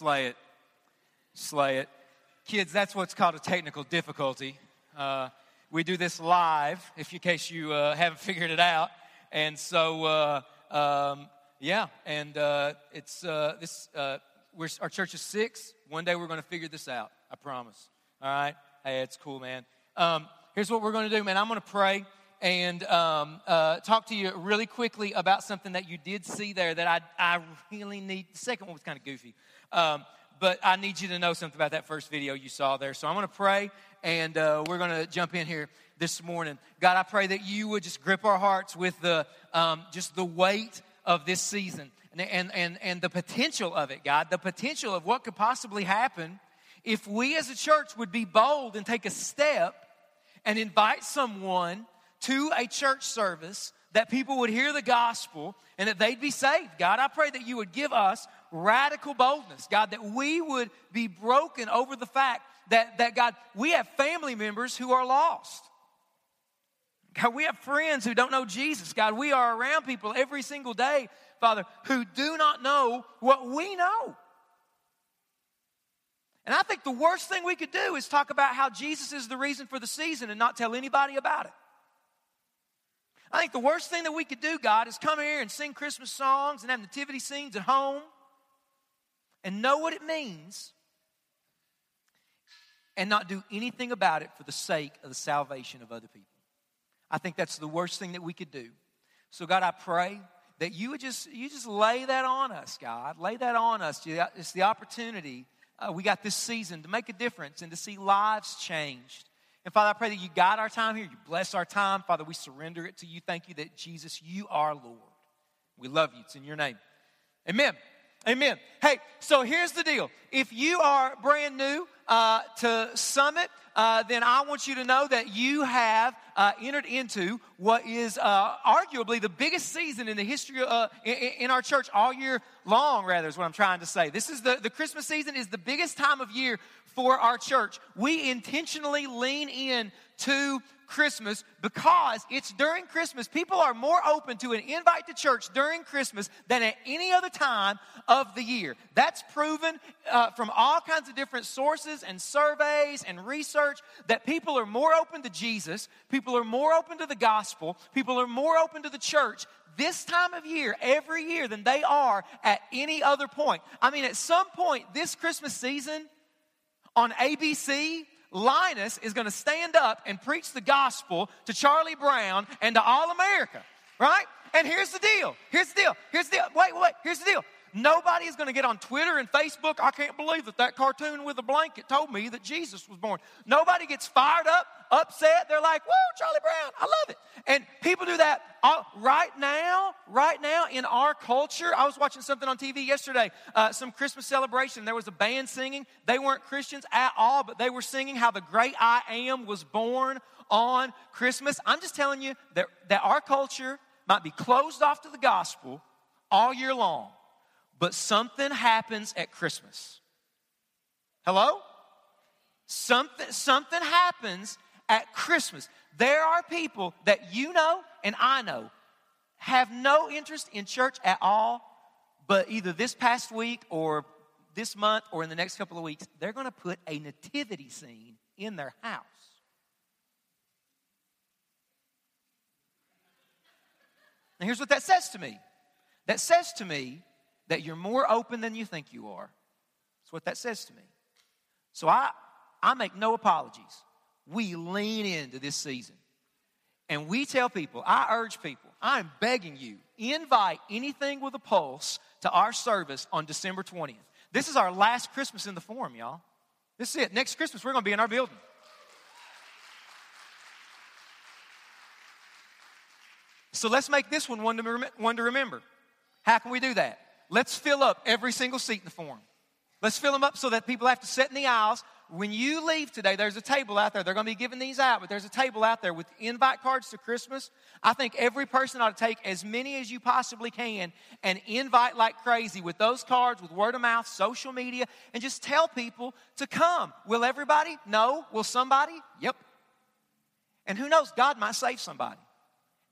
Slay it. Slay it. Kids, that's what's called a technical difficulty. Uh, we do this live, if in case you uh, haven't figured it out. And so, uh, um, yeah, and uh, it's uh, this. Uh, our church is six. One day we're going to figure this out. I promise. All right. Hey, it's cool, man. Um, here's what we're going to do, man. I'm going to pray and um, uh, talk to you really quickly about something that you did see there that I, I really need. The second one was kind of goofy. Um, but I need you to know something about that first video you saw there. So I'm going to pray, and uh, we're going to jump in here this morning. God, I pray that you would just grip our hearts with the um, just the weight of this season and, and, and, and the potential of it, God, the potential of what could possibly happen if we as a church would be bold and take a step and invite someone to a church service that people would hear the gospel and that they'd be saved. God, I pray that you would give us radical boldness, God, that we would be broken over the fact that, that God, we have family members who are lost. God, we have friends who don't know Jesus. God, we are around people every single day, Father, who do not know what we know. And I think the worst thing we could do is talk about how Jesus is the reason for the season and not tell anybody about it. I think the worst thing that we could do, God, is come here and sing Christmas songs and have nativity scenes at home and know what it means and not do anything about it for the sake of the salvation of other people. I think that's the worst thing that we could do. So, God, I pray that you would just you just lay that on us, God. Lay that on us. It's the opportunity uh, we got this season to make a difference and to see lives changed. And Father, I pray that you guide our time here. You bless our time. Father, we surrender it to you. Thank you that Jesus, you are Lord. We love you. It's in your name. Amen. Amen. Hey, so here's the deal. If you are brand new uh, to Summit, uh, then I want you to know that you have uh, entered into what is uh, arguably the biggest season in the history of uh, in, in, our church all year long. Rather, is what I'm trying to say. This is the the Christmas season is the biggest time of year for our church. We intentionally lean in to Christmas because it's during Christmas. People are more open to an invite to church during Christmas than at any other time of the year. That's proven uh, from all kinds of different sources and surveys and research that people are more open to Jesus, people are more open to the gospel, people are more open to the church this time of year, every year, than they are at any other point. I mean, at some point this Christmas season on ABC, Linus is going to stand up and preach the gospel to Charlie Brown and to all America, right? And here's the deal. Here's the deal. Here's the deal. Wait, wait. Here's the deal. Nobody is going to get on Twitter and Facebook. I can't believe that that cartoon with a blanket told me that Jesus was born. Nobody gets fired up, upset. They're like, "Whoa, Charlie Brown! I love it." And people do that all, right now. Right now in our culture, I was watching something on TV yesterday. Uh, some Christmas celebration. There was a band singing. They weren't Christians at all, but they were singing how the great I Am was born on Christmas. I'm just telling you that that our culture might be closed off to the gospel all year long but something happens at Christmas. Hello? Something, something happens at Christmas. There are people that you know and I know have no interest in church at all, but either this past week or this month or in the next couple of weeks, they're going to put a nativity scene in their house. Now, here's what that says to me that says to me that you're more open than you think you are. That's what that says to me. So I, I make no apologies. We lean into this season. And we tell people, I urge people, I'm begging you, invite anything with a pulse to our service on December 20th. This is our last Christmas in the Forum, y'all. This is it. Next Christmas, we're going to be in our building. So let's make this one one to, one to remember. How can we do that? Let's fill up every single seat in the forum. Let's fill them up so that people have to sit in the aisles. When you leave today, there's a table out there. They're going to be giving these out, but there's a table out there with invite cards to Christmas. I think every person ought to take as many as you possibly can and invite like crazy with those cards, with word of mouth, social media, and just tell people to come. Will everybody? No. Will somebody? Yep. And who knows? God might save somebody.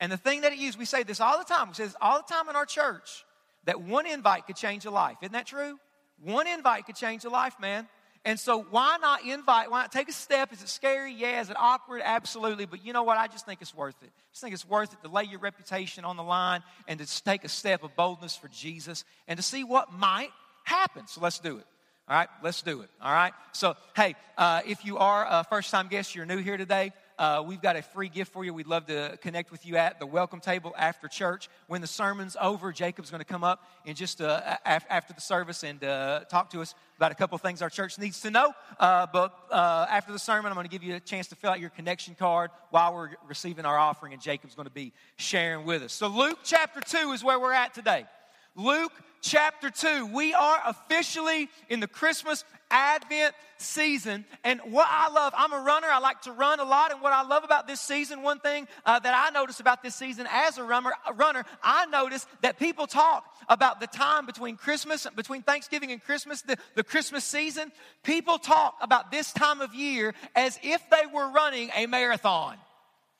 And the thing that it uses, we say this all the time. We say this all the time in our church that one invite could change a life. Isn't that true? One invite could change a life, man. And so, why not invite? Why not take a step? Is it scary? Yeah. Is it awkward? Absolutely. But you know what? I just think it's worth it. I just think it's worth it to lay your reputation on the line and to take a step of boldness for Jesus and to see what might happen. So, let's do it. All right, let's do it. All right. So, hey, uh, if you are a first time guest, you're new here today, uh, we've got a free gift for you. We'd love to connect with you at the welcome table after church. When the sermon's over, Jacob's going to come up in just uh, after the service and uh, talk to us about a couple things our church needs to know. Uh, but uh, after the sermon, I'm going to give you a chance to fill out your connection card while we're receiving our offering, and Jacob's going to be sharing with us. So, Luke chapter 2 is where we're at today. Luke chapter 2. We are officially in the Christmas Advent season. And what I love, I'm a runner, I like to run a lot. And what I love about this season, one thing uh, that I notice about this season as a runner, a runner, I notice that people talk about the time between Christmas, between Thanksgiving and Christmas, the, the Christmas season. People talk about this time of year as if they were running a marathon.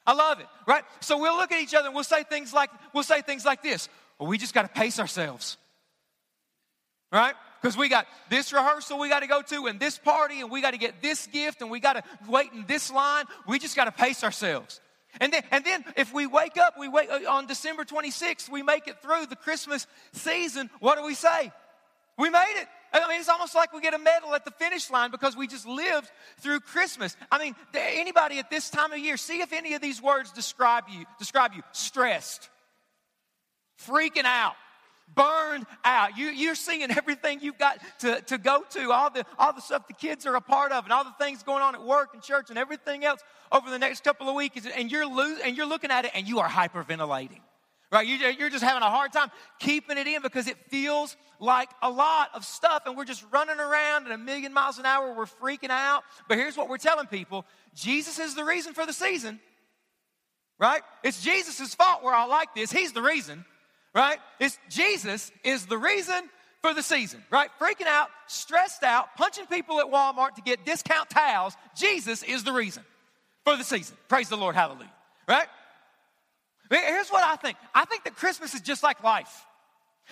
I love it, right? So we'll look at each other and we'll say things like, we'll say things like this. Well, we just got to pace ourselves. Right? Because we got this rehearsal we got to go to and this party and we got to get this gift and we got to wait in this line. We just got to pace ourselves. And then, and then if we wake up, we wait uh, on December 26th, we make it through the Christmas season. What do we say? We made it. I mean, it's almost like we get a medal at the finish line because we just lived through Christmas. I mean, anybody at this time of year, see if any of these words describe you. Describe you: stressed, freaking out, burned out. You, you're seeing everything you've got to, to go to, all the, all the stuff the kids are a part of, and all the things going on at work and church and everything else over the next couple of weeks. And you're, lo- and you're looking at it and you are hyperventilating. Right? You're just having a hard time keeping it in because it feels like a lot of stuff and we're just running around at a million miles an hour. We're freaking out. But here's what we're telling people Jesus is the reason for the season. Right? It's Jesus' fault we're all like this. He's the reason right? It's Jesus is the reason for the season, right? Freaking out, stressed out, punching people at Walmart to get discount towels. Jesus is the reason for the season. Praise the Lord, hallelujah, right? Here's what I think I think that Christmas is just like life.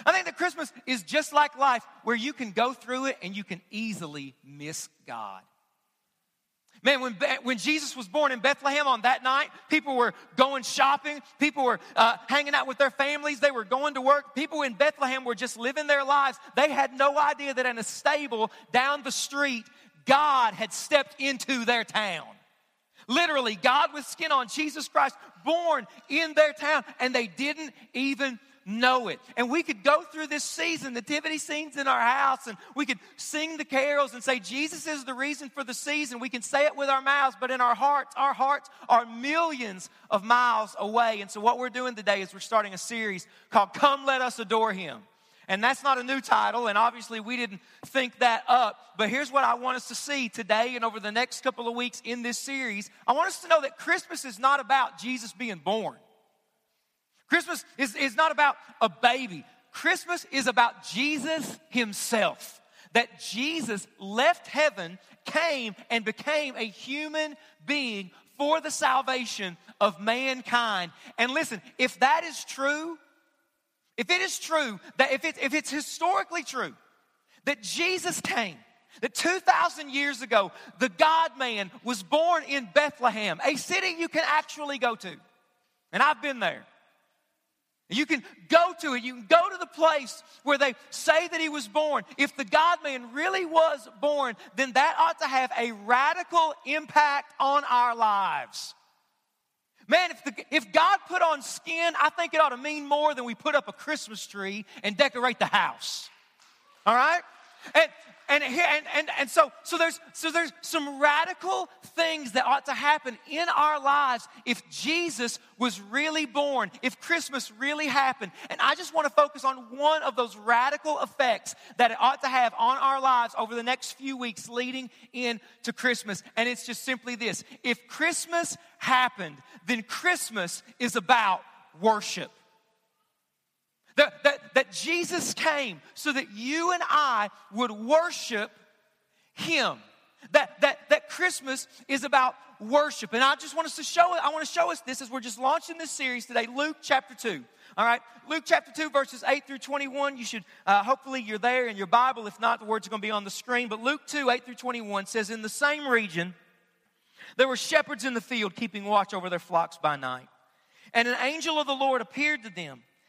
I think that Christmas is just like life where you can go through it and you can easily miss God. Man, when, when Jesus was born in Bethlehem on that night, people were going shopping. People were uh, hanging out with their families. They were going to work. People in Bethlehem were just living their lives. They had no idea that in a stable down the street, God had stepped into their town. Literally, God with skin on, Jesus Christ, born in their town, and they didn't even know it. And we could go through this season, nativity scenes in our house, and we could sing the carols and say, Jesus is the reason for the season. We can say it with our mouths, but in our hearts, our hearts are millions of miles away. And so, what we're doing today is we're starting a series called Come Let Us Adore Him. And that's not a new title, and obviously we didn't think that up. But here's what I want us to see today and over the next couple of weeks in this series. I want us to know that Christmas is not about Jesus being born. Christmas is, is not about a baby. Christmas is about Jesus himself. That Jesus left heaven, came, and became a human being for the salvation of mankind. And listen, if that is true, if it is true, that if, it, if it's historically true, that Jesus came, that 2,000 years ago, the God man was born in Bethlehem, a city you can actually go to. And I've been there. You can go to it. You can go to the place where they say that he was born. If the God man really was born, then that ought to have a radical impact on our lives. Man, if, the, if God put on skin, I think it ought to mean more than we put up a Christmas tree and decorate the house. All right? And, and here and, and, and so so there's so there's some radical things that ought to happen in our lives if jesus was really born if christmas really happened. And i just want to focus on one of those radical effects that it ought to have on our lives over the next few weeks leading into christmas. And it's just simply this. If christmas happened then christmas is about worship that, that, that Jesus came so that you and I would worship Him. That, that, that Christmas is about worship. And I just want us to show it. I want to show us this as we're just launching this series today, Luke chapter 2. All right, Luke chapter 2, verses 8 through 21. You should, uh, hopefully, you're there in your Bible. If not, the words are going to be on the screen. But Luke 2, 8 through 21 says, In the same region, there were shepherds in the field keeping watch over their flocks by night. And an angel of the Lord appeared to them,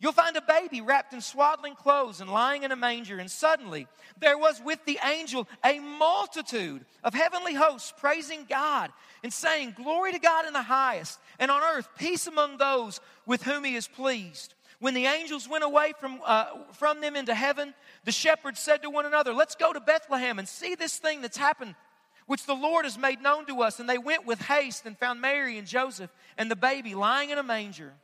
You'll find a baby wrapped in swaddling clothes and lying in a manger. And suddenly there was with the angel a multitude of heavenly hosts praising God and saying, Glory to God in the highest, and on earth peace among those with whom he is pleased. When the angels went away from, uh, from them into heaven, the shepherds said to one another, Let's go to Bethlehem and see this thing that's happened which the Lord has made known to us. And they went with haste and found Mary and Joseph and the baby lying in a manger.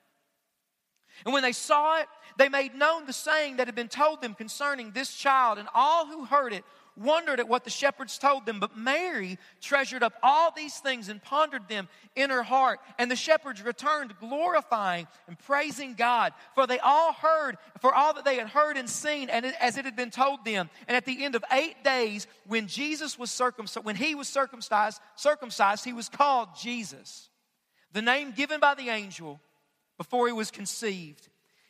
And when they saw it, they made known the saying that had been told them concerning this child, and all who heard it wondered at what the shepherds told them. But Mary treasured up all these things and pondered them in her heart. And the shepherds returned, glorifying and praising God, for they all heard, for all that they had heard and seen, and as it had been told them. And at the end of eight days, when Jesus was circumcised, when he was circumcised, circumcised, he was called Jesus, the name given by the angel before he was conceived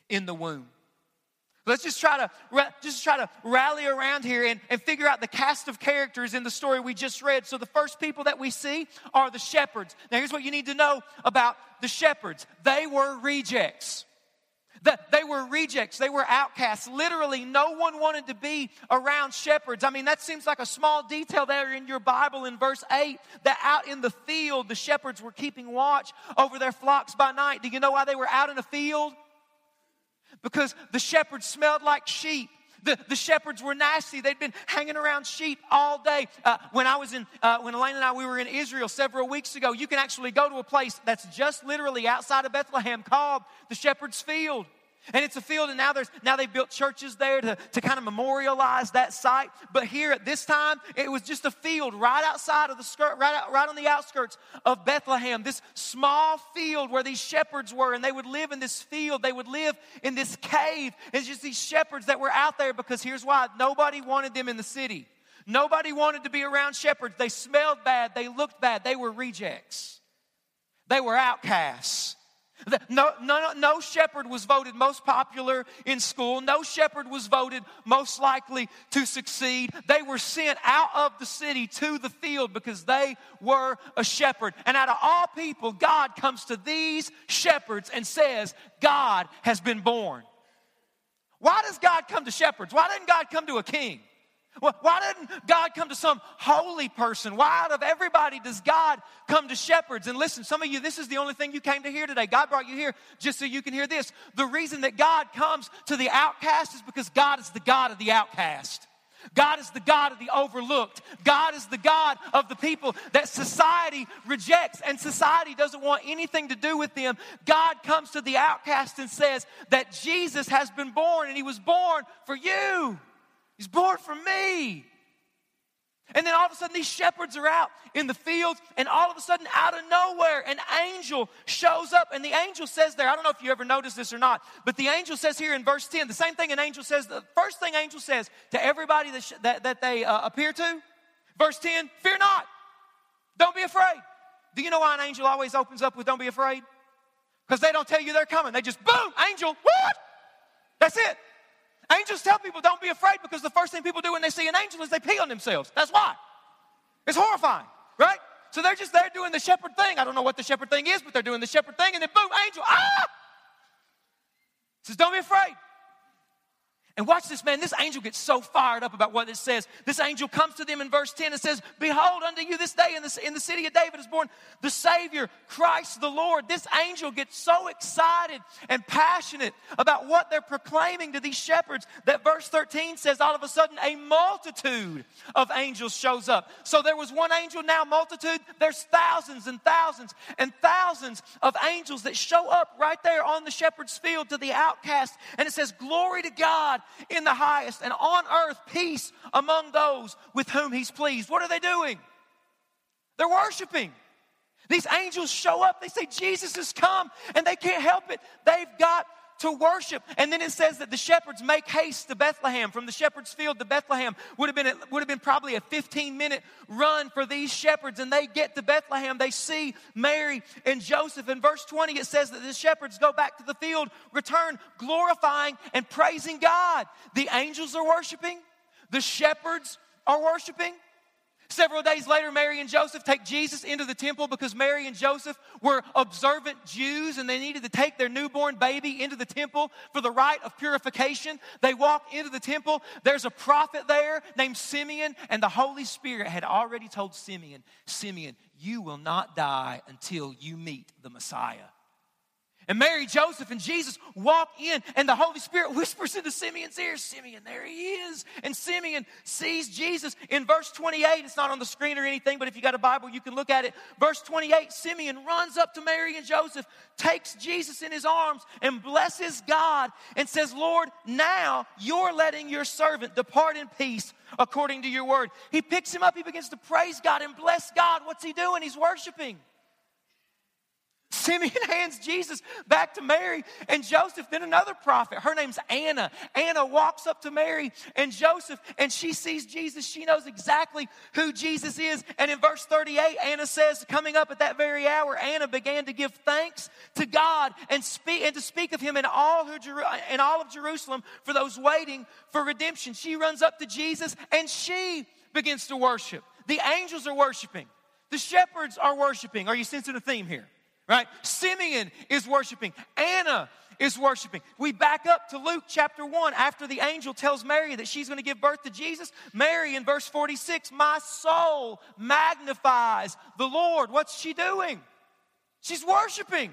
in the womb. Let's just try to just try to rally around here and, and figure out the cast of characters in the story we just read. So the first people that we see are the shepherds. Now here's what you need to know about the shepherds. They were rejects. That they were rejects, they were outcasts. Literally, no one wanted to be around shepherds. I mean, that seems like a small detail there in your Bible in verse 8 that out in the field, the shepherds were keeping watch over their flocks by night. Do you know why they were out in a field? because the shepherds smelled like sheep. The, the shepherds were nasty. They'd been hanging around sheep all day. Uh, when I was in, uh, when Elaine and I, we were in Israel several weeks ago, you can actually go to a place that's just literally outside of Bethlehem called the Shepherd's Field. And it's a field, and now there's now they built churches there to, to kind of memorialize that site. But here at this time, it was just a field right outside of the skirt, right, out, right on the outskirts of Bethlehem. This small field where these shepherds were, and they would live in this field. They would live in this cave. It's just these shepherds that were out there because here's why nobody wanted them in the city. Nobody wanted to be around shepherds. They smelled bad, they looked bad, they were rejects, they were outcasts. No, no, no shepherd was voted most popular in school. No shepherd was voted most likely to succeed. They were sent out of the city to the field because they were a shepherd. And out of all people, God comes to these shepherds and says, God has been born. Why does God come to shepherds? Why didn't God come to a king? Why didn't God come to some holy person? Why out of everybody does God come to shepherds? And listen, some of you, this is the only thing you came to hear today. God brought you here just so you can hear this. The reason that God comes to the outcast is because God is the God of the outcast. God is the God of the overlooked. God is the God of the people that society rejects and society doesn't want anything to do with them. God comes to the outcast and says that Jesus has been born and he was born for you. He's born for me. And then all of a sudden, these shepherds are out in the fields, and all of a sudden, out of nowhere, an angel shows up. And the angel says there, I don't know if you ever noticed this or not, but the angel says here in verse 10, the same thing an angel says, the first thing angel says to everybody that, sh- that, that, they uh, appear to, verse 10, fear not, don't be afraid. Do you know why an angel always opens up with don't be afraid? Because they don't tell you they're coming. They just, boom, angel, what? That's it. Angels tell people don't be afraid because the first thing people do when they see an angel is they pee on themselves. That's why. It's horrifying, right? So they're just there doing the shepherd thing. I don't know what the shepherd thing is, but they're doing the shepherd thing, and then boom, angel, ah! Says, don't be afraid. And watch this, man. This angel gets so fired up about what it says. This angel comes to them in verse 10 and says, Behold, unto you this day in the, in the city of David is born the Savior, Christ the Lord. This angel gets so excited and passionate about what they're proclaiming to these shepherds that verse 13 says, All of a sudden, a multitude of angels shows up. So there was one angel, now multitude. There's thousands and thousands and thousands of angels that show up right there on the shepherd's field to the outcast. And it says, Glory to God in the highest, and on earth peace among those with whom he's pleased. What are they doing? They're worshiping. These angels show up, they say, Jesus has come, and they can't help it. They've got to worship. And then it says that the shepherds make haste to Bethlehem. From the shepherd's field to Bethlehem would have been, would have been probably a 15 minute run for these shepherds. And they get to Bethlehem. They see Mary and Joseph. In verse 20, it says that the shepherds go back to the field, return glorifying and praising God. The angels are worshiping, the shepherds are worshiping. Several days later, Mary and Joseph take Jesus into the temple because Mary and Joseph were observant Jews and they needed to take their newborn baby into the temple for the rite of purification. They walk into the temple. There's a prophet there named Simeon, and the Holy Spirit had already told Simeon, Simeon, you will not die until you meet the Messiah. And Mary, Joseph, and Jesus walk in, and the Holy Spirit whispers into Simeon's ear, Simeon, there he is. And Simeon sees Jesus in verse 28. It's not on the screen or anything, but if you got a Bible, you can look at it. Verse 28 Simeon runs up to Mary and Joseph, takes Jesus in his arms, and blesses God, and says, Lord, now you're letting your servant depart in peace according to your word. He picks him up, he begins to praise God and bless God. What's he doing? He's worshiping. Simeon hands Jesus back to Mary and Joseph. Then another prophet, her name's Anna. Anna walks up to Mary and Joseph and she sees Jesus. She knows exactly who Jesus is. And in verse 38, Anna says, coming up at that very hour, Anna began to give thanks to God and speak and to speak of him in all, in all of Jerusalem for those waiting for redemption. She runs up to Jesus and she begins to worship. The angels are worshiping. The shepherds are worshiping. Are you sensing a theme here? Right? Simeon is worshiping. Anna is worshiping. We back up to Luke chapter 1 after the angel tells Mary that she's going to give birth to Jesus. Mary in verse 46, my soul magnifies the Lord. What's she doing? She's worshiping.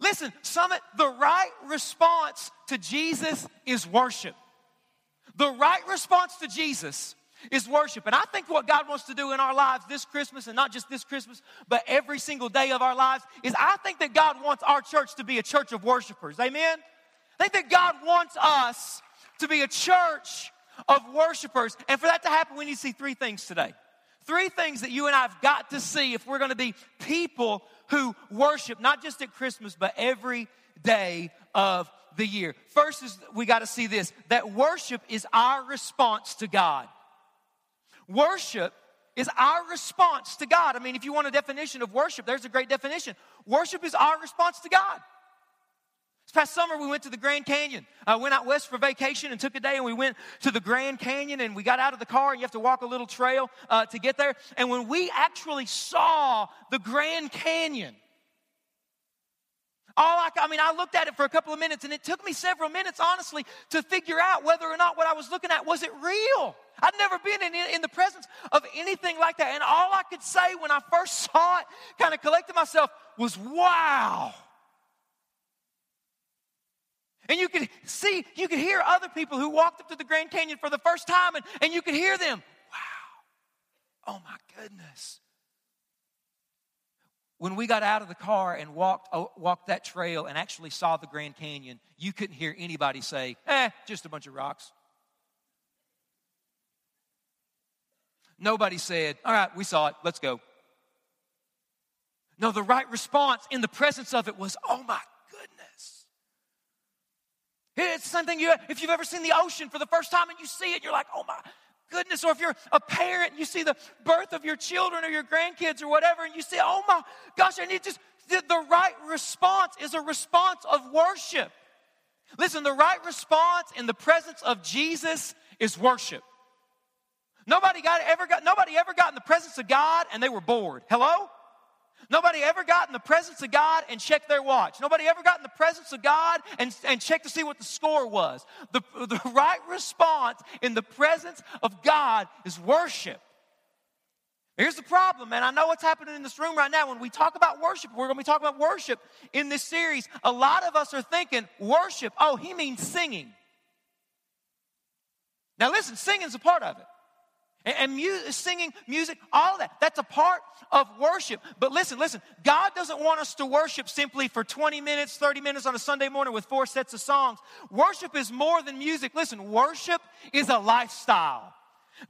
Listen, Summit, the right response to Jesus is worship. The right response to Jesus is worship. And I think what God wants to do in our lives this Christmas, and not just this Christmas, but every single day of our lives, is I think that God wants our church to be a church of worshipers. Amen? I think that God wants us to be a church of worshipers. And for that to happen, we need to see three things today. Three things that you and I have got to see if we're going to be people who worship, not just at Christmas, but every day of the year. First is we got to see this that worship is our response to God. Worship is our response to God. I mean, if you want a definition of worship, there's a great definition. Worship is our response to God. This past summer, we went to the Grand Canyon. I went out west for vacation and took a day, and we went to the Grand Canyon, and we got out of the car, and you have to walk a little trail uh, to get there. And when we actually saw the Grand Canyon, all I, I mean, I looked at it for a couple of minutes, and it took me several minutes, honestly, to figure out whether or not what I was looking at was it real. I'd never been in, in the presence of anything like that. And all I could say when I first saw it, kind of collected myself, was wow. And you could see, you could hear other people who walked up to the Grand Canyon for the first time, and, and you could hear them, wow, oh my goodness. When we got out of the car and walked, oh, walked that trail and actually saw the Grand Canyon, you couldn't hear anybody say, eh, just a bunch of rocks. Nobody said, All right, we saw it, let's go. No, the right response in the presence of it was, Oh my goodness. It's the same thing you, if you've ever seen the ocean for the first time and you see it, you're like, Oh my goodness. Or if you're a parent, you see the birth of your children or your grandkids or whatever, and you say, Oh my gosh, I need just the, the right response is a response of worship. Listen, the right response in the presence of Jesus is worship. Nobody got ever got nobody ever got in the presence of God and they were bored. Hello? Nobody ever got in the presence of God and checked their watch. Nobody ever got in the presence of God and, and checked to see what the score was. The, the right response in the presence of God is worship. Here's the problem, man. I know what's happening in this room right now. When we talk about worship, we're going to be talking about worship in this series. A lot of us are thinking, worship, oh, he means singing. Now, listen, singing's a part of it. And, and singing music, all that. That's a part of worship. But listen, listen, God doesn't want us to worship simply for 20 minutes, 30 minutes on a Sunday morning with four sets of songs. Worship is more than music. Listen, worship is a lifestyle.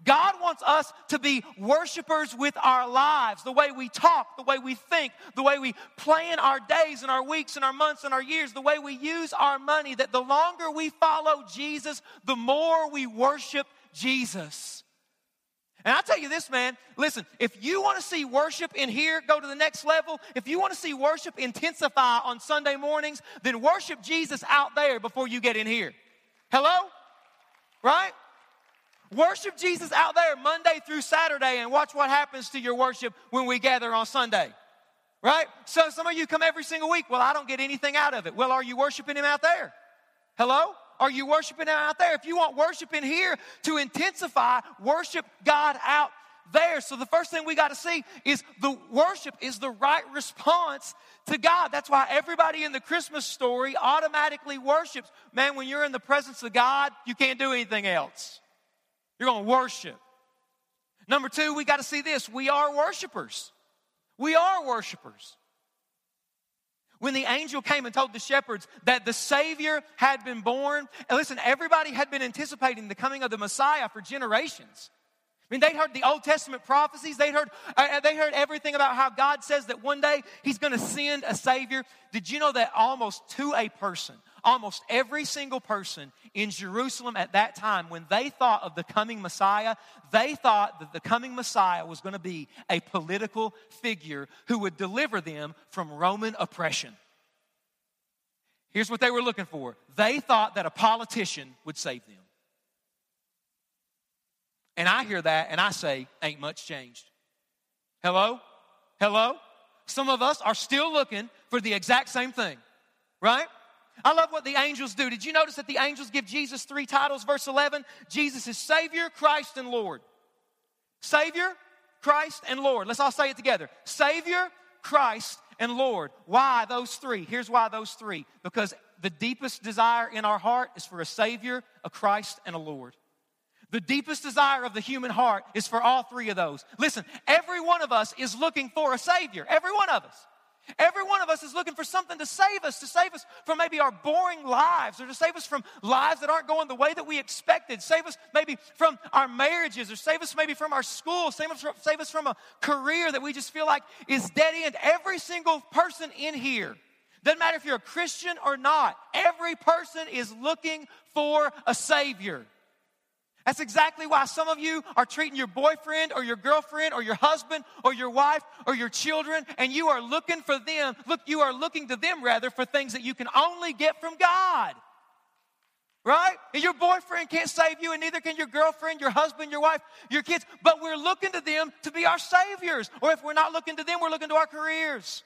God wants us to be worshipers with our lives, the way we talk, the way we think, the way we plan our days and our weeks and our months and our years, the way we use our money. That the longer we follow Jesus, the more we worship Jesus. And I tell you this, man, listen, if you want to see worship in here go to the next level, if you want to see worship intensify on Sunday mornings, then worship Jesus out there before you get in here. Hello? Right? Worship Jesus out there Monday through Saturday and watch what happens to your worship when we gather on Sunday. Right? So some of you come every single week. Well, I don't get anything out of it. Well, are you worshiping Him out there? Hello? Are you worshiping out there? If you want worship in here to intensify, worship God out there. So the first thing we got to see is the worship is the right response to God. That's why everybody in the Christmas story automatically worships. Man, when you're in the presence of God, you can't do anything else. You're going to worship. Number two, we got to see this. We are worshipers. We are worshipers. When the angel came and told the shepherds that the Savior had been born, and listen, everybody had been anticipating the coming of the Messiah for generations. I mean, they'd heard the Old Testament prophecies. They'd heard, uh, they heard everything about how God says that one day He's going to send a Savior. Did you know that almost to a person, almost every single person in Jerusalem at that time, when they thought of the coming Messiah, they thought that the coming Messiah was going to be a political figure who would deliver them from Roman oppression. Here's what they were looking for they thought that a politician would save them. And I hear that and I say, ain't much changed. Hello? Hello? Some of us are still looking for the exact same thing, right? I love what the angels do. Did you notice that the angels give Jesus three titles? Verse 11 Jesus is Savior, Christ, and Lord. Savior, Christ, and Lord. Let's all say it together Savior, Christ, and Lord. Why those three? Here's why those three. Because the deepest desire in our heart is for a Savior, a Christ, and a Lord. The deepest desire of the human heart is for all three of those. Listen, every one of us is looking for a Savior. Every one of us. Every one of us is looking for something to save us, to save us from maybe our boring lives, or to save us from lives that aren't going the way that we expected. Save us maybe from our marriages, or save us maybe from our school, save us from, save us from a career that we just feel like is dead end. Every single person in here, doesn't matter if you're a Christian or not, every person is looking for a Savior. That's exactly why some of you are treating your boyfriend or your girlfriend or your husband or your wife or your children and you are looking for them. Look, you are looking to them rather for things that you can only get from God. Right? And your boyfriend can't save you, and neither can your girlfriend, your husband, your wife, your kids. But we're looking to them to be our saviors. Or if we're not looking to them, we're looking to our careers.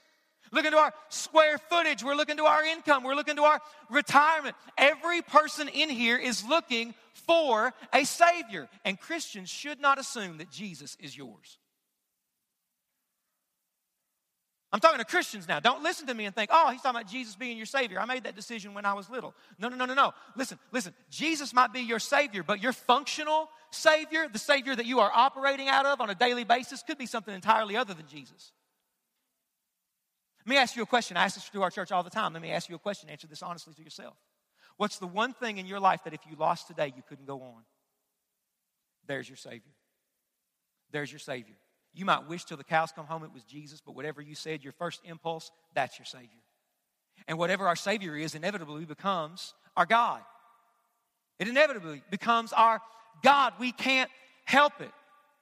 Looking to our square footage. We're looking to our income. We're looking to our retirement. Every person in here is looking for a Savior. And Christians should not assume that Jesus is yours. I'm talking to Christians now. Don't listen to me and think, oh, he's talking about Jesus being your Savior. I made that decision when I was little. No, no, no, no, no. Listen, listen. Jesus might be your Savior, but your functional Savior, the Savior that you are operating out of on a daily basis, could be something entirely other than Jesus. Let me ask you a question. I ask this to our church all the time. Let me ask you a question. Answer this honestly to yourself. What's the one thing in your life that if you lost today, you couldn't go on? There's your Savior. There's your Savior. You might wish till the cows come home it was Jesus, but whatever you said, your first impulse, that's your Savior. And whatever our Savior is, inevitably becomes our God. It inevitably becomes our God. We can't help it,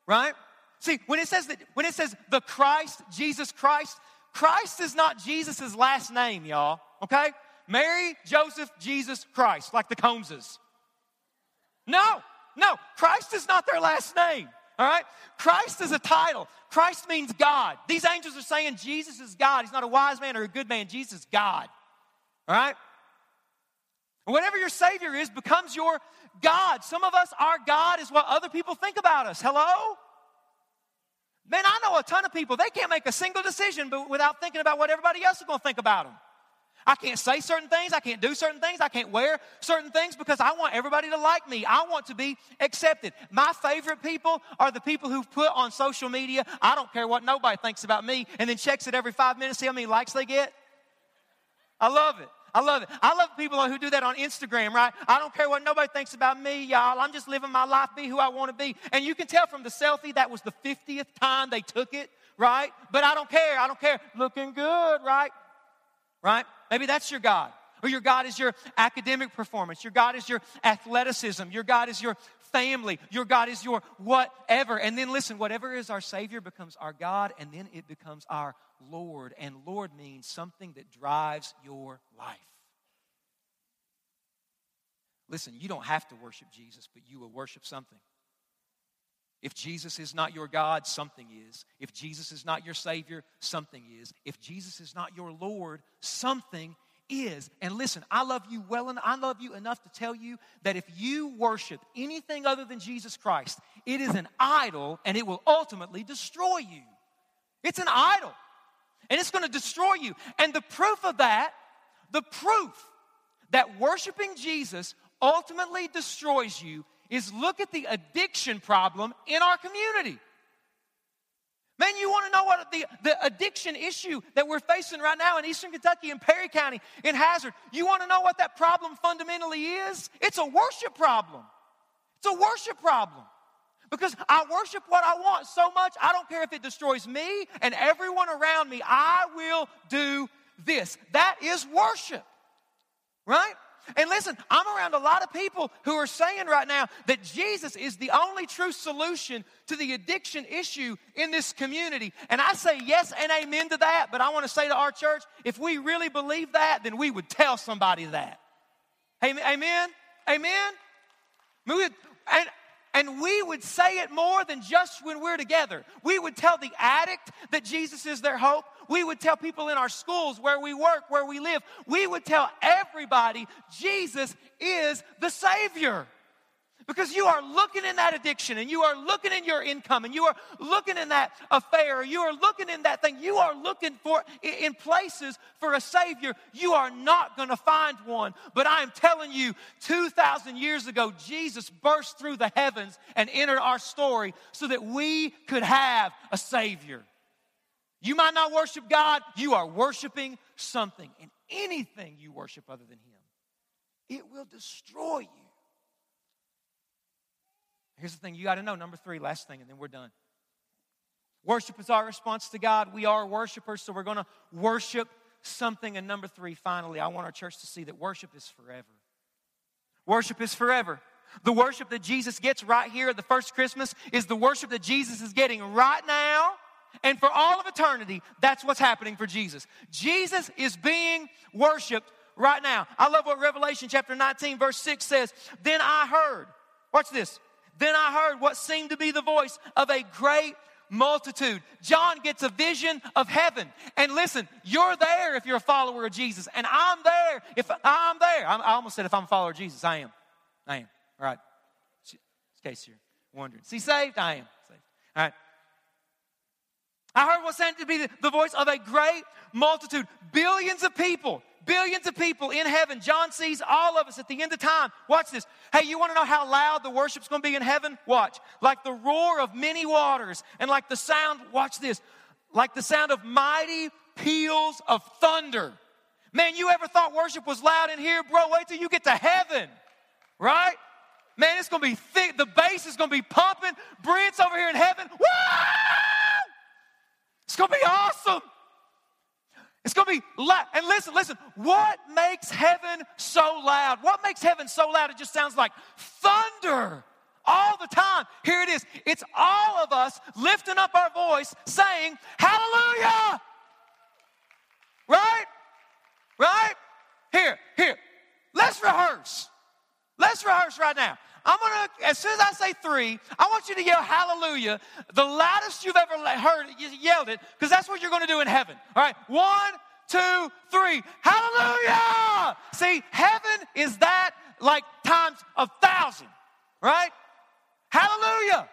right? See, when it says that, when it says the Christ, Jesus Christ, Christ is not Jesus' last name, y'all, okay? Mary, Joseph, Jesus, Christ, like the Combses. No, no, Christ is not their last name. All right? Christ is a title. Christ means God. These angels are saying Jesus is God. He's not a wise man or a good man. Jesus is God. All right? Whatever your Savior is becomes your God. Some of us, our God is what other people think about us. Hello? Man, I know a ton of people, they can't make a single decision without thinking about what everybody else is going to think about them. I can't say certain things. I can't do certain things. I can't wear certain things because I want everybody to like me. I want to be accepted. My favorite people are the people who put on social media, I don't care what nobody thinks about me, and then checks it every five minutes, see how many likes they get. I love it. I love it. I love people who do that on Instagram, right? I don't care what nobody thinks about me, y'all. I'm just living my life, be who I want to be. And you can tell from the selfie that was the 50th time they took it, right? But I don't care. I don't care. Looking good, right? Right? Maybe that's your God. Or your God is your academic performance. Your God is your athleticism. Your God is your family. Your God is your whatever. And then listen, whatever is our Savior becomes our God, and then it becomes our Lord. And Lord means something that drives your life. Listen, you don't have to worship Jesus, but you will worship something. If Jesus is not your God, something is. If Jesus is not your Savior, something is. If Jesus is not your Lord, something is. And listen, I love you well and I love you enough to tell you that if you worship anything other than Jesus Christ, it is an idol and it will ultimately destroy you. It's an idol. And it's going to destroy you. And the proof of that, the proof that worshiping Jesus ultimately destroys you is look at the addiction problem in our community. Man, you want to know what the, the addiction issue that we're facing right now in Eastern Kentucky, in Perry County, in Hazard, you want to know what that problem fundamentally is? It's a worship problem. It's a worship problem. Because I worship what I want so much, I don't care if it destroys me and everyone around me, I will do this. That is worship, right? And listen, I'm around a lot of people who are saying right now that Jesus is the only true solution to the addiction issue in this community. And I say yes and amen to that, but I want to say to our church if we really believe that, then we would tell somebody that. Amen? Amen? Amen? And, and we would say it more than just when we're together. We would tell the addict that Jesus is their hope. We would tell people in our schools, where we work, where we live. We would tell everybody Jesus is the Savior. Because you are looking in that addiction and you are looking in your income and you are looking in that affair, you are looking in that thing, you are looking for in places for a Savior. You are not going to find one. But I am telling you, 2,000 years ago, Jesus burst through the heavens and entered our story so that we could have a Savior. You might not worship God, you are worshiping something. And anything you worship other than Him, it will destroy you. Here's the thing you got to know number three, last thing, and then we're done. Worship is our response to God. We are worshipers, so we're going to worship something. And number three, finally, I want our church to see that worship is forever. Worship is forever. The worship that Jesus gets right here at the first Christmas is the worship that Jesus is getting right now and for all of eternity, that's what's happening for Jesus. Jesus is being worshiped right now. I love what Revelation chapter 19, verse 6 says. Then I heard, watch this. Then I heard what seemed to be the voice of a great multitude. John gets a vision of heaven. And listen, you're there if you're a follower of Jesus. And I'm there if I'm there. i almost said if I'm a follower of Jesus. I am. I am. All right. In case you're wondering. See, saved? I am. Saved. All right. I heard what sounded to be the voice of a great multitude, billions of people, billions of people in heaven. John sees all of us at the end of time. Watch this. Hey, you want to know how loud the worship's going to be in heaven? Watch. Like the roar of many waters and like the sound, watch this, like the sound of mighty peals of thunder. Man, you ever thought worship was loud in here, bro? Wait till you get to heaven, right? Man, it's gonna be thick. The bass is gonna be pumping. Brent's over here in heaven. Woo! It's going to be awesome. It's going to be loud. And listen, listen, what makes heaven so loud? What makes heaven so loud? It just sounds like thunder all the time. Here it is. It's all of us lifting up our voice saying, Hallelujah! Right? Right? Here, here. Let's rehearse. Let's rehearse right now. I'm gonna, as soon as I say three, I want you to yell hallelujah, the loudest you've ever heard, you yelled it, because that's what you're gonna do in heaven. All right, one, two, three, hallelujah! See, heaven is that like times a thousand, right? Hallelujah!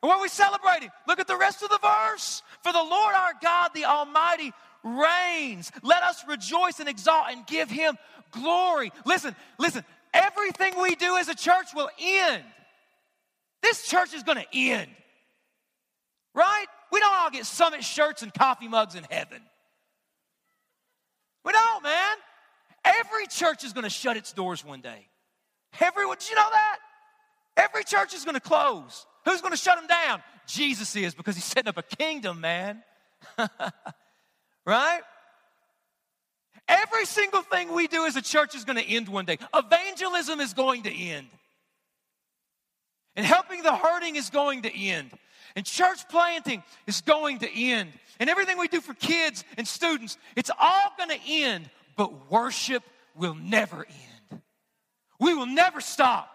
What are we celebrating? Look at the rest of the verse. For the Lord our God, the Almighty, reigns. Let us rejoice and exalt and give him glory. Listen, listen, everything we do as a church will end. This church is going to end. Right? We don't all get summit shirts and coffee mugs in heaven. We don't, man. Every church is going to shut its doors one day. Everyone, did you know that? Every church is going to close. Who's going to shut them down? Jesus is because he's setting up a kingdom, man. right? Every single thing we do as a church is going to end one day. Evangelism is going to end. And helping the hurting is going to end. And church planting is going to end. And everything we do for kids and students, it's all going to end. But worship will never end. We will never stop.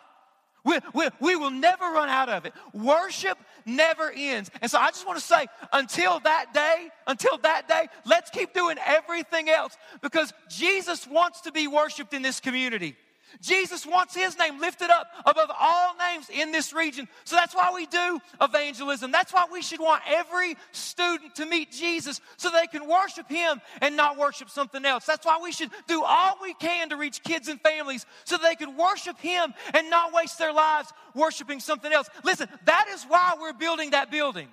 We, we, we will never run out of it. Worship never ends. And so I just want to say, until that day, until that day, let's keep doing everything else because Jesus wants to be worshiped in this community. Jesus wants his name lifted up above all names in this region. So that's why we do evangelism. That's why we should want every student to meet Jesus so they can worship him and not worship something else. That's why we should do all we can to reach kids and families so they can worship him and not waste their lives worshiping something else. Listen, that is why we're building that building.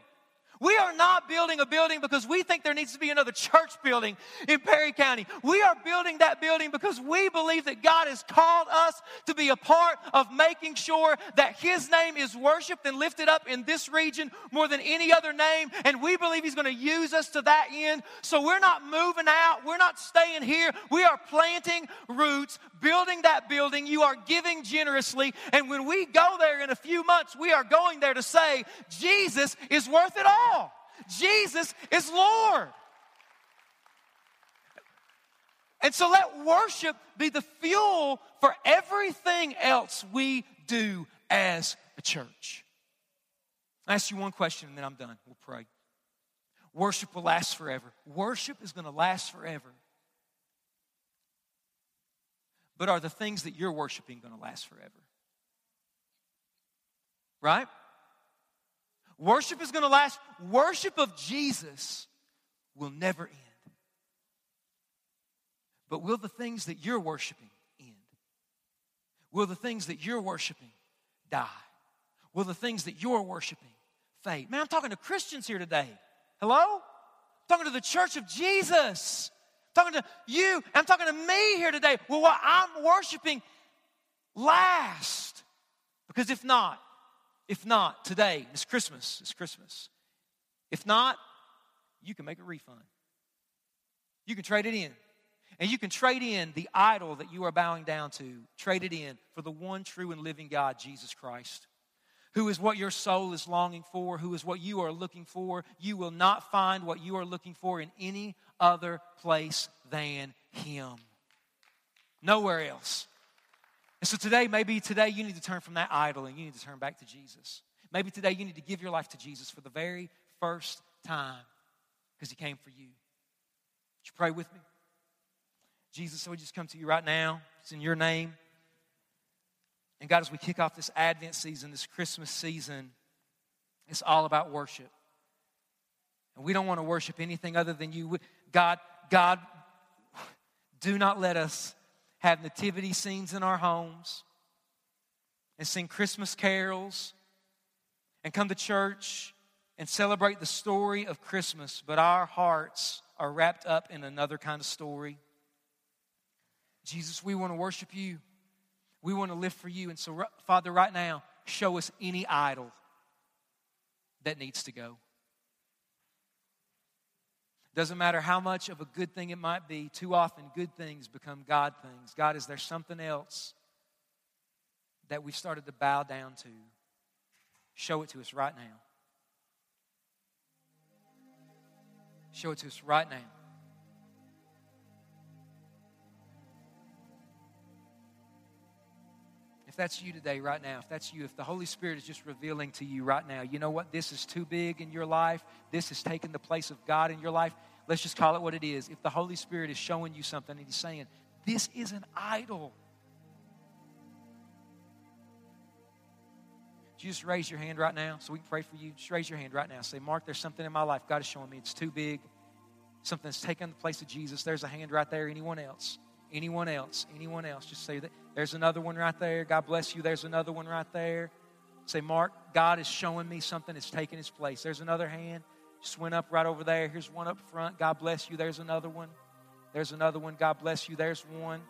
We are not building a building because we think there needs to be another church building in Perry County. We are building that building because we believe that God has called us to be a part of making sure that His name is worshiped and lifted up in this region more than any other name. And we believe He's going to use us to that end. So we're not moving out. We're not staying here. We are planting roots, building that building. You are giving generously. And when we go there in a few months, we are going there to say, Jesus is worth it all all. Jesus is Lord. And so let worship be the fuel for everything else we do as a church. I ask you one question and then I'm done. We'll pray. Worship will last forever. Worship is going to last forever. But are the things that you're worshiping going to last forever? Right? Worship is going to last. Worship of Jesus will never end. But will the things that you're worshiping end? Will the things that you're worshiping die? Will the things that you're worshiping fade? Man, I'm talking to Christians here today. Hello? I'm talking to the church of Jesus. I'm talking to you. I'm talking to me here today. Will what I'm worshiping last? Because if not, if not, today, it's Christmas, it's Christmas. If not, you can make a refund. You can trade it in. And you can trade in the idol that you are bowing down to, trade it in for the one true and living God, Jesus Christ, who is what your soul is longing for, who is what you are looking for. You will not find what you are looking for in any other place than Him. Nowhere else. And so today, maybe today you need to turn from that idol and you need to turn back to Jesus. Maybe today you need to give your life to Jesus for the very first time because he came for you. Would you pray with me? Jesus, so we just come to you right now. It's in your name. And God, as we kick off this Advent season, this Christmas season, it's all about worship. And we don't want to worship anything other than you. God, God, do not let us have nativity scenes in our homes and sing Christmas carols and come to church and celebrate the story of Christmas, but our hearts are wrapped up in another kind of story. Jesus, we want to worship you. We want to live for you. And so, Father, right now, show us any idol that needs to go. Doesn't matter how much of a good thing it might be, too often good things become God things. God, is there something else that we've started to bow down to? Show it to us right now. Show it to us right now. If that's you today, right now, if that's you, if the Holy Spirit is just revealing to you right now, you know what? This is too big in your life. This is taking the place of God in your life. Let's just call it what it is. If the Holy Spirit is showing you something and He's saying, This is an idol. just raise your hand right now so we can pray for you? Just raise your hand right now. Say, Mark, there's something in my life God is showing me. It's too big. Something's taken the place of Jesus. There's a hand right there. Anyone else? Anyone else? Anyone else? Just say that. There's another one right there. God bless you. There's another one right there. Say, Mark, God is showing me something that's taking its place. There's another hand. Just went up right over there. Here's one up front. God bless you. There's another one. There's another one. God bless you. There's one.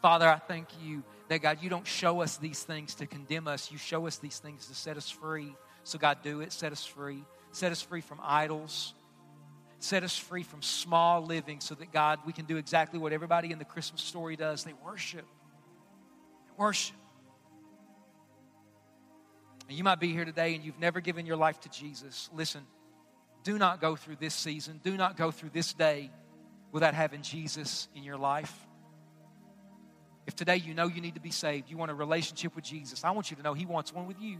Father, I thank you that, God, you don't show us these things to condemn us. You show us these things to set us free. So, God, do it. Set us free. Set us free from idols. Set us free from small living so that, God, we can do exactly what everybody in the Christmas story does. They worship. They worship. And you might be here today and you've never given your life to Jesus. Listen, do not go through this season, do not go through this day without having Jesus in your life. If today you know you need to be saved, you want a relationship with Jesus, I want you to know He wants one with you.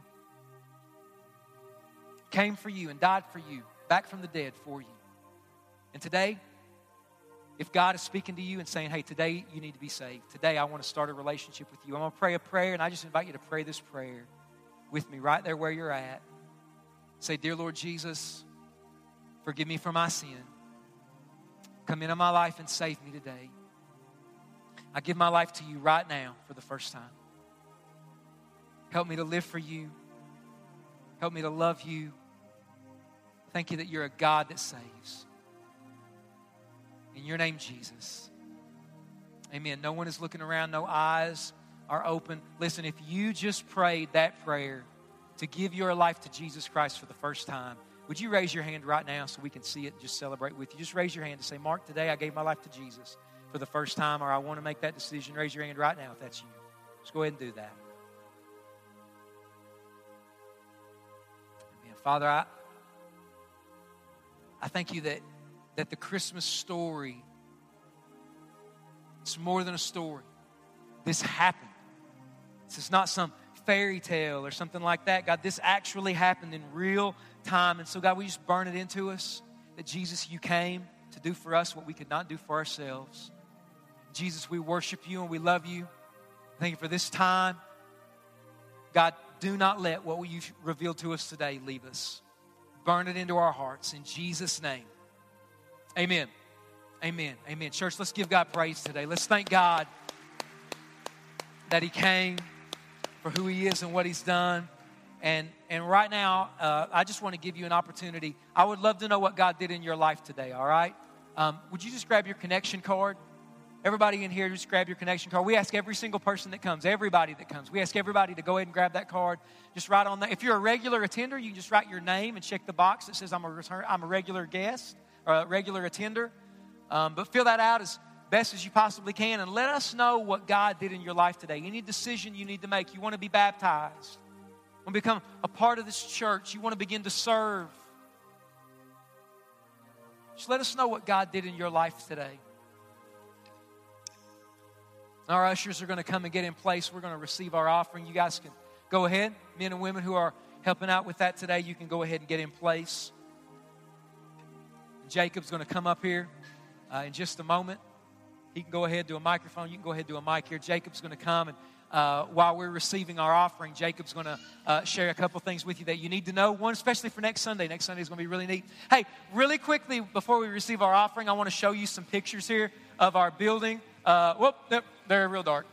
Came for you and died for you, back from the dead for you. And today, if God is speaking to you and saying, hey, today you need to be saved, today I want to start a relationship with you, I'm going to pray a prayer, and I just invite you to pray this prayer with me right there where you're at. Say, Dear Lord Jesus, forgive me for my sin. Come into my life and save me today. I give my life to you right now for the first time. Help me to live for you. Help me to love you. Thank you that you're a God that saves. In your name, Jesus. Amen. No one is looking around, no eyes are open. Listen, if you just prayed that prayer to give your life to Jesus Christ for the first time, would you raise your hand right now so we can see it and just celebrate with you? Just raise your hand to say, Mark, today I gave my life to Jesus for the first time, or I want to make that decision. Raise your hand right now if that's you. Just go ahead and do that. Amen. Father, I, I thank you that, that the Christmas story, it's more than a story. This happened. This is not some fairy tale or something like that. God, this actually happened in real time. And so, God, we just burn it into us that Jesus, you came to do for us what we could not do for ourselves. Jesus, we worship you and we love you. Thank you for this time. God, do not let what you've revealed to us today leave us. Burn it into our hearts in Jesus' name. Amen. Amen. Amen. Church, let's give God praise today. Let's thank God that He came for who He is and what He's done. And, and right now, uh, I just want to give you an opportunity. I would love to know what God did in your life today, all right? Um, would you just grab your connection card? Everybody in here, just grab your connection card. We ask every single person that comes, everybody that comes, we ask everybody to go ahead and grab that card. Just write on that. If you're a regular attender, you can just write your name and check the box that says I'm a, return, I'm a regular guest or a regular attender. Um, but fill that out as best as you possibly can and let us know what God did in your life today. Any decision you need to make. You want to be baptized, you want to become a part of this church, you want to begin to serve. Just let us know what God did in your life today. Our ushers are going to come and get in place. We're going to receive our offering. You guys can go ahead. Men and women who are helping out with that today, you can go ahead and get in place. Jacob's going to come up here uh, in just a moment. He can go ahead, do a microphone. You can go ahead, do a mic here. Jacob's going to come, and uh, while we're receiving our offering, Jacob's going to uh, share a couple things with you that you need to know. One, especially for next Sunday. Next Sunday is going to be really neat. Hey, really quickly before we receive our offering, I want to show you some pictures here of our building. Uh, whoop, they're real dark.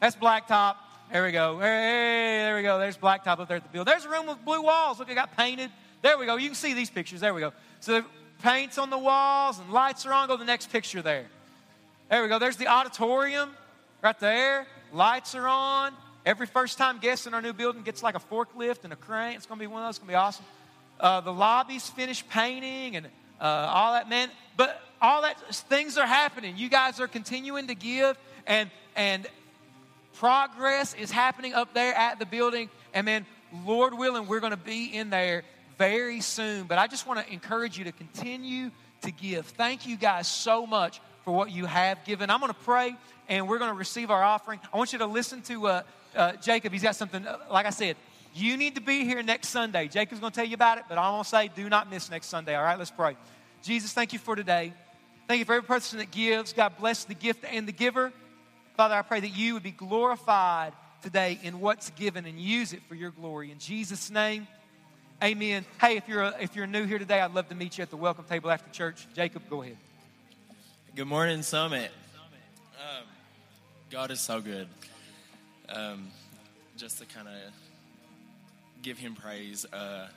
That's blacktop. There we go. Hey, there we go. There's blacktop up there at the building. There's a room with blue walls. Look, it got painted. There we go. You can see these pictures. There we go. So paint's on the walls and lights are on. Go to the next picture there. There we go. There's the auditorium right there. Lights are on. Every first time guest in our new building gets like a forklift and a crane. It's going to be one of those. It's going to be awesome. Uh, the lobby's finished painting and uh, all that, man. But all that things are happening. You guys are continuing to give, and and progress is happening up there at the building. And man, Lord willing, we're going to be in there very soon. But I just want to encourage you to continue to give. Thank you guys so much for what you have given. I'm going to pray and we're going to receive our offering. I want you to listen to uh, uh, Jacob. He's got something, uh, like I said, you need to be here next Sunday. Jacob's going to tell you about it, but I'm going to say do not miss next Sunday. All right, let's pray. Jesus, thank you for today. Thank you for every person that gives. God bless the gift and the giver. Father, I pray that you would be glorified today in what's given and use it for your glory. In Jesus' name, Amen. Hey, if you're, a, if you're new here today, I'd love to meet you at the welcome table after church. Jacob, go ahead. Good morning, Summit. Um, God is so good. Um, just to kind of give Him praise, uh,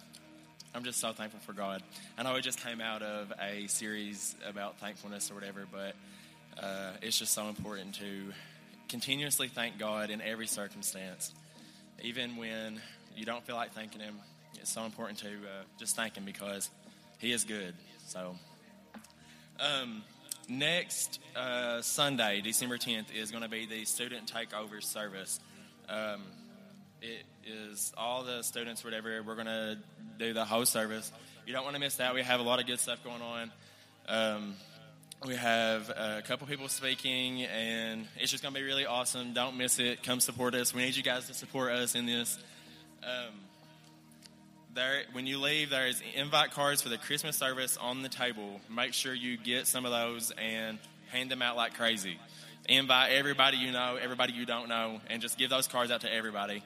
I'm just so thankful for God. I know we just came out of a series about thankfulness or whatever, but uh, it's just so important to continuously thank God in every circumstance, even when you don't feel like thanking Him it's so important to uh, just thank Him because He is good. So, um, next uh, Sunday, December 10th, is going to be the student takeover service. Um, it is all the students, whatever. We're going to do the whole service. You don't want to miss that. We have a lot of good stuff going on. Um, we have a couple people speaking, and it's just going to be really awesome. Don't miss it. Come support us. We need you guys to support us in this. Um, there, when you leave, there is invite cards for the Christmas service on the table. Make sure you get some of those and hand them out like crazy. Invite everybody you know, everybody you don't know, and just give those cards out to everybody.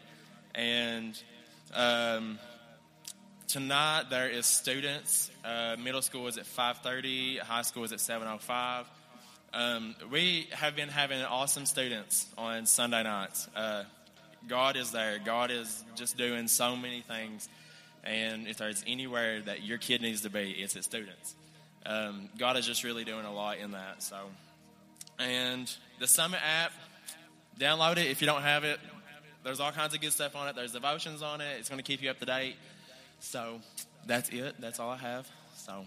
And um, tonight there is students. Uh, middle school is at 5:30. High school is at 7:05. Um, we have been having awesome students on Sunday nights. Uh, God is there. God is just doing so many things. And if there's anywhere that your kid needs to be, it's at students. Um, God is just really doing a lot in that. So, and the Summit app, download it if you don't have it. There's all kinds of good stuff on it. There's devotions on it. It's going to keep you up to date. So that's it. That's all I have. So.